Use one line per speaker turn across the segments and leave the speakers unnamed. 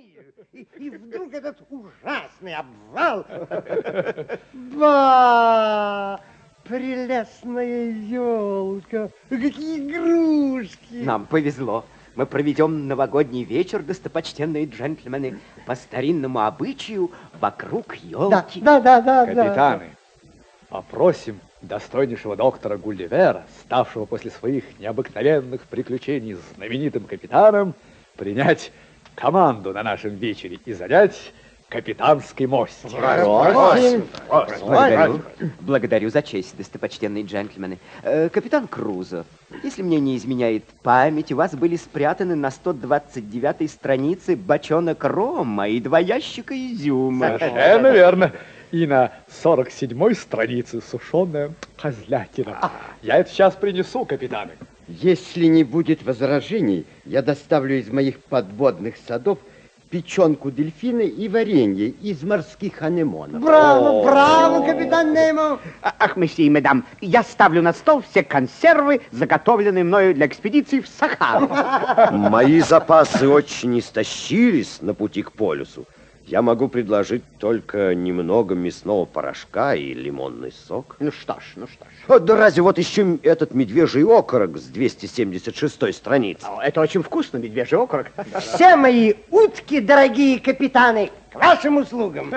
пандемию. И, и вдруг этот ужасный обвал. Ба! Прелестная елка! Какие игрушки!
Нам повезло. Мы проведем новогодний вечер, достопочтенные джентльмены, по старинному обычаю вокруг елки.
Да, да, да, да.
Капитаны, опросим достойнейшего доктора Гулливера, ставшего после своих необыкновенных приключений знаменитым капитаном, принять команду на нашем вечере и занять капитанский мост.
Просим,
Благодарю. Благодарю за честь, достопочтенные джентльмены. Э, капитан Крузо, если мне не изменяет память, у вас были спрятаны на 129-й странице бочонок рома и два ящика изюма.
Совершенно верно. И на 47-й странице сушеная козлятина. Я это сейчас принесу, капитаны.
Если не будет возражений, я доставлю из моих подводных садов печенку дельфина и варенье из морских анемонов.
Браво, браво, капитан Немо!
А- Ах, месье и мадам, я ставлю на стол все консервы, заготовленные мною для экспедиции в Сахару.
Мои запасы очень истощились на пути к полюсу. Я могу предложить только немного мясного порошка и лимонный сок.
Ну что ж, ну что ж.
О, да разве вот еще этот медвежий окорок с 276 страницы.
О, Это очень вкусно, медвежий окорок.
Все мои утки, дорогие капитаны, к вашим услугам.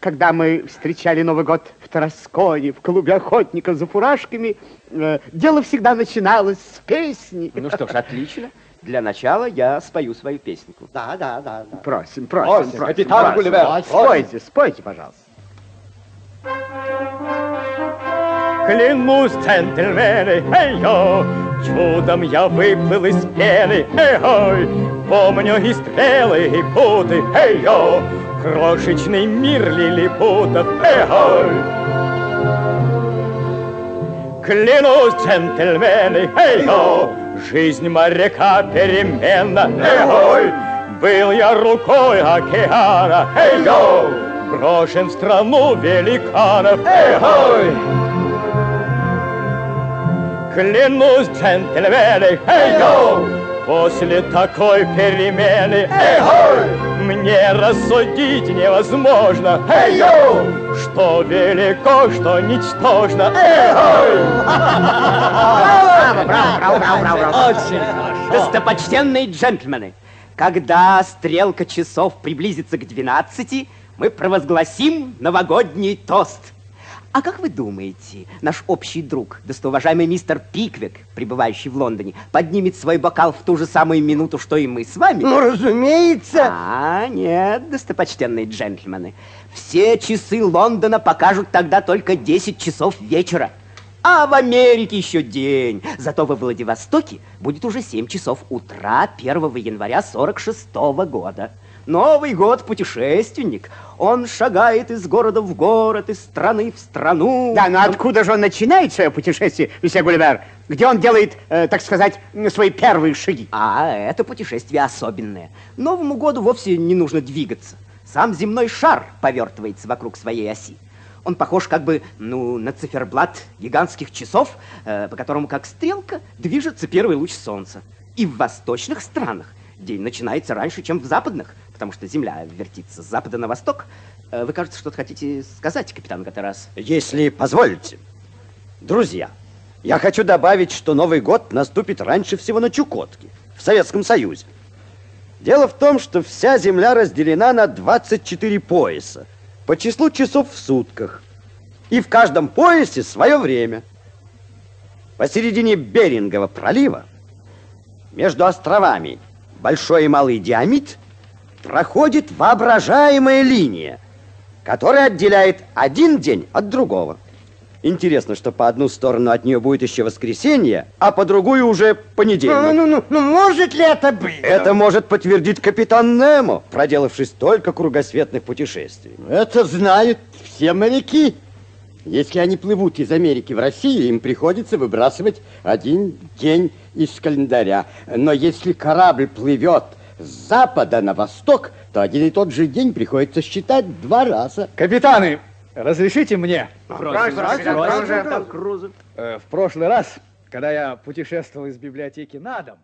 Когда мы встречали Новый год в Тарасконе, в клубе охотников за фуражками, э, дело всегда начиналось с песни.
Ну что ж, отлично. Для начала я спою свою песенку.
Да, да, да. да.
Просим, просим, просим.
капитан
просим.
Гулливер,
Просим. Спойте, спойте, пожалуйста. Клянусь, джентльмены, эй-йо, Чудом я выплыл из пены, эй-ой, Помню и стрелы, и путы, эй-йо, Крошечный мир лилипутов, эй-ой. Клянусь, джентльмены, эй-йо, Жизнь моряка переменна, эй-ой, Был я рукой океана, эй-йо, Брошен в страну великанов, эй-ой. Клянусь, джентльмены, эй-йо, После такой перемены, эй-ой, Мне рассудить невозможно, эй-йо, Что велико, что ничтожно, эй-ой.
Очень хорошо. Достопочтенные джентльмены, когда стрелка часов приблизится к 12, мы провозгласим новогодний тост. А как вы думаете, наш общий друг, достоуважаемый мистер Пиквик, пребывающий в Лондоне, поднимет свой бокал в ту же самую минуту, что и мы с вами?
Ну, разумеется.
А, нет, достопочтенные джентльмены. Все часы Лондона покажут тогда только 10 часов вечера. А в Америке еще день. Зато во Владивостоке будет уже 7 часов утра 1 января 46 года. Новый год путешественник. Он шагает из города в город, из страны в страну.
Да, но откуда же он начинает свое путешествие, месье Гулливер? Где он делает, э, так сказать, свои первые шаги?
А это путешествие особенное. Новому году вовсе не нужно двигаться. Сам земной шар повертывается вокруг своей оси. Он похож как бы, ну, на циферблат гигантских часов, э, по которому, как стрелка, движется первый луч солнца. И в восточных странах день начинается раньше, чем в западных, потому что Земля вертится с запада на восток. Э, вы, кажется, что-то хотите сказать, капитан Гатерас?
Если позволите. Друзья, я хочу добавить, что Новый год наступит раньше всего на Чукотке, в Советском Союзе. Дело в том, что вся Земля разделена на 24 пояса по числу часов в сутках. И в каждом поясе свое время. Посередине Берингового пролива между островами Большой и Малый Диамид проходит воображаемая линия, которая отделяет один день от другого. Интересно, что по одну сторону от нее будет еще воскресенье, а по другую уже
Ну,
понедельник.
ну, ну, ну, может ли это быть?
Это может подтвердить капитан Немо, проделавший столько кругосветных путешествий.
Это знают все моряки. Если они плывут из Америки в Россию, им приходится выбрасывать один день из календаря. Но если корабль плывет с запада на восток, то один и тот же день приходится считать два раза.
Капитаны, разрешите мне? Э, В прошлый раз, когда я путешествовал из библиотеки на дом,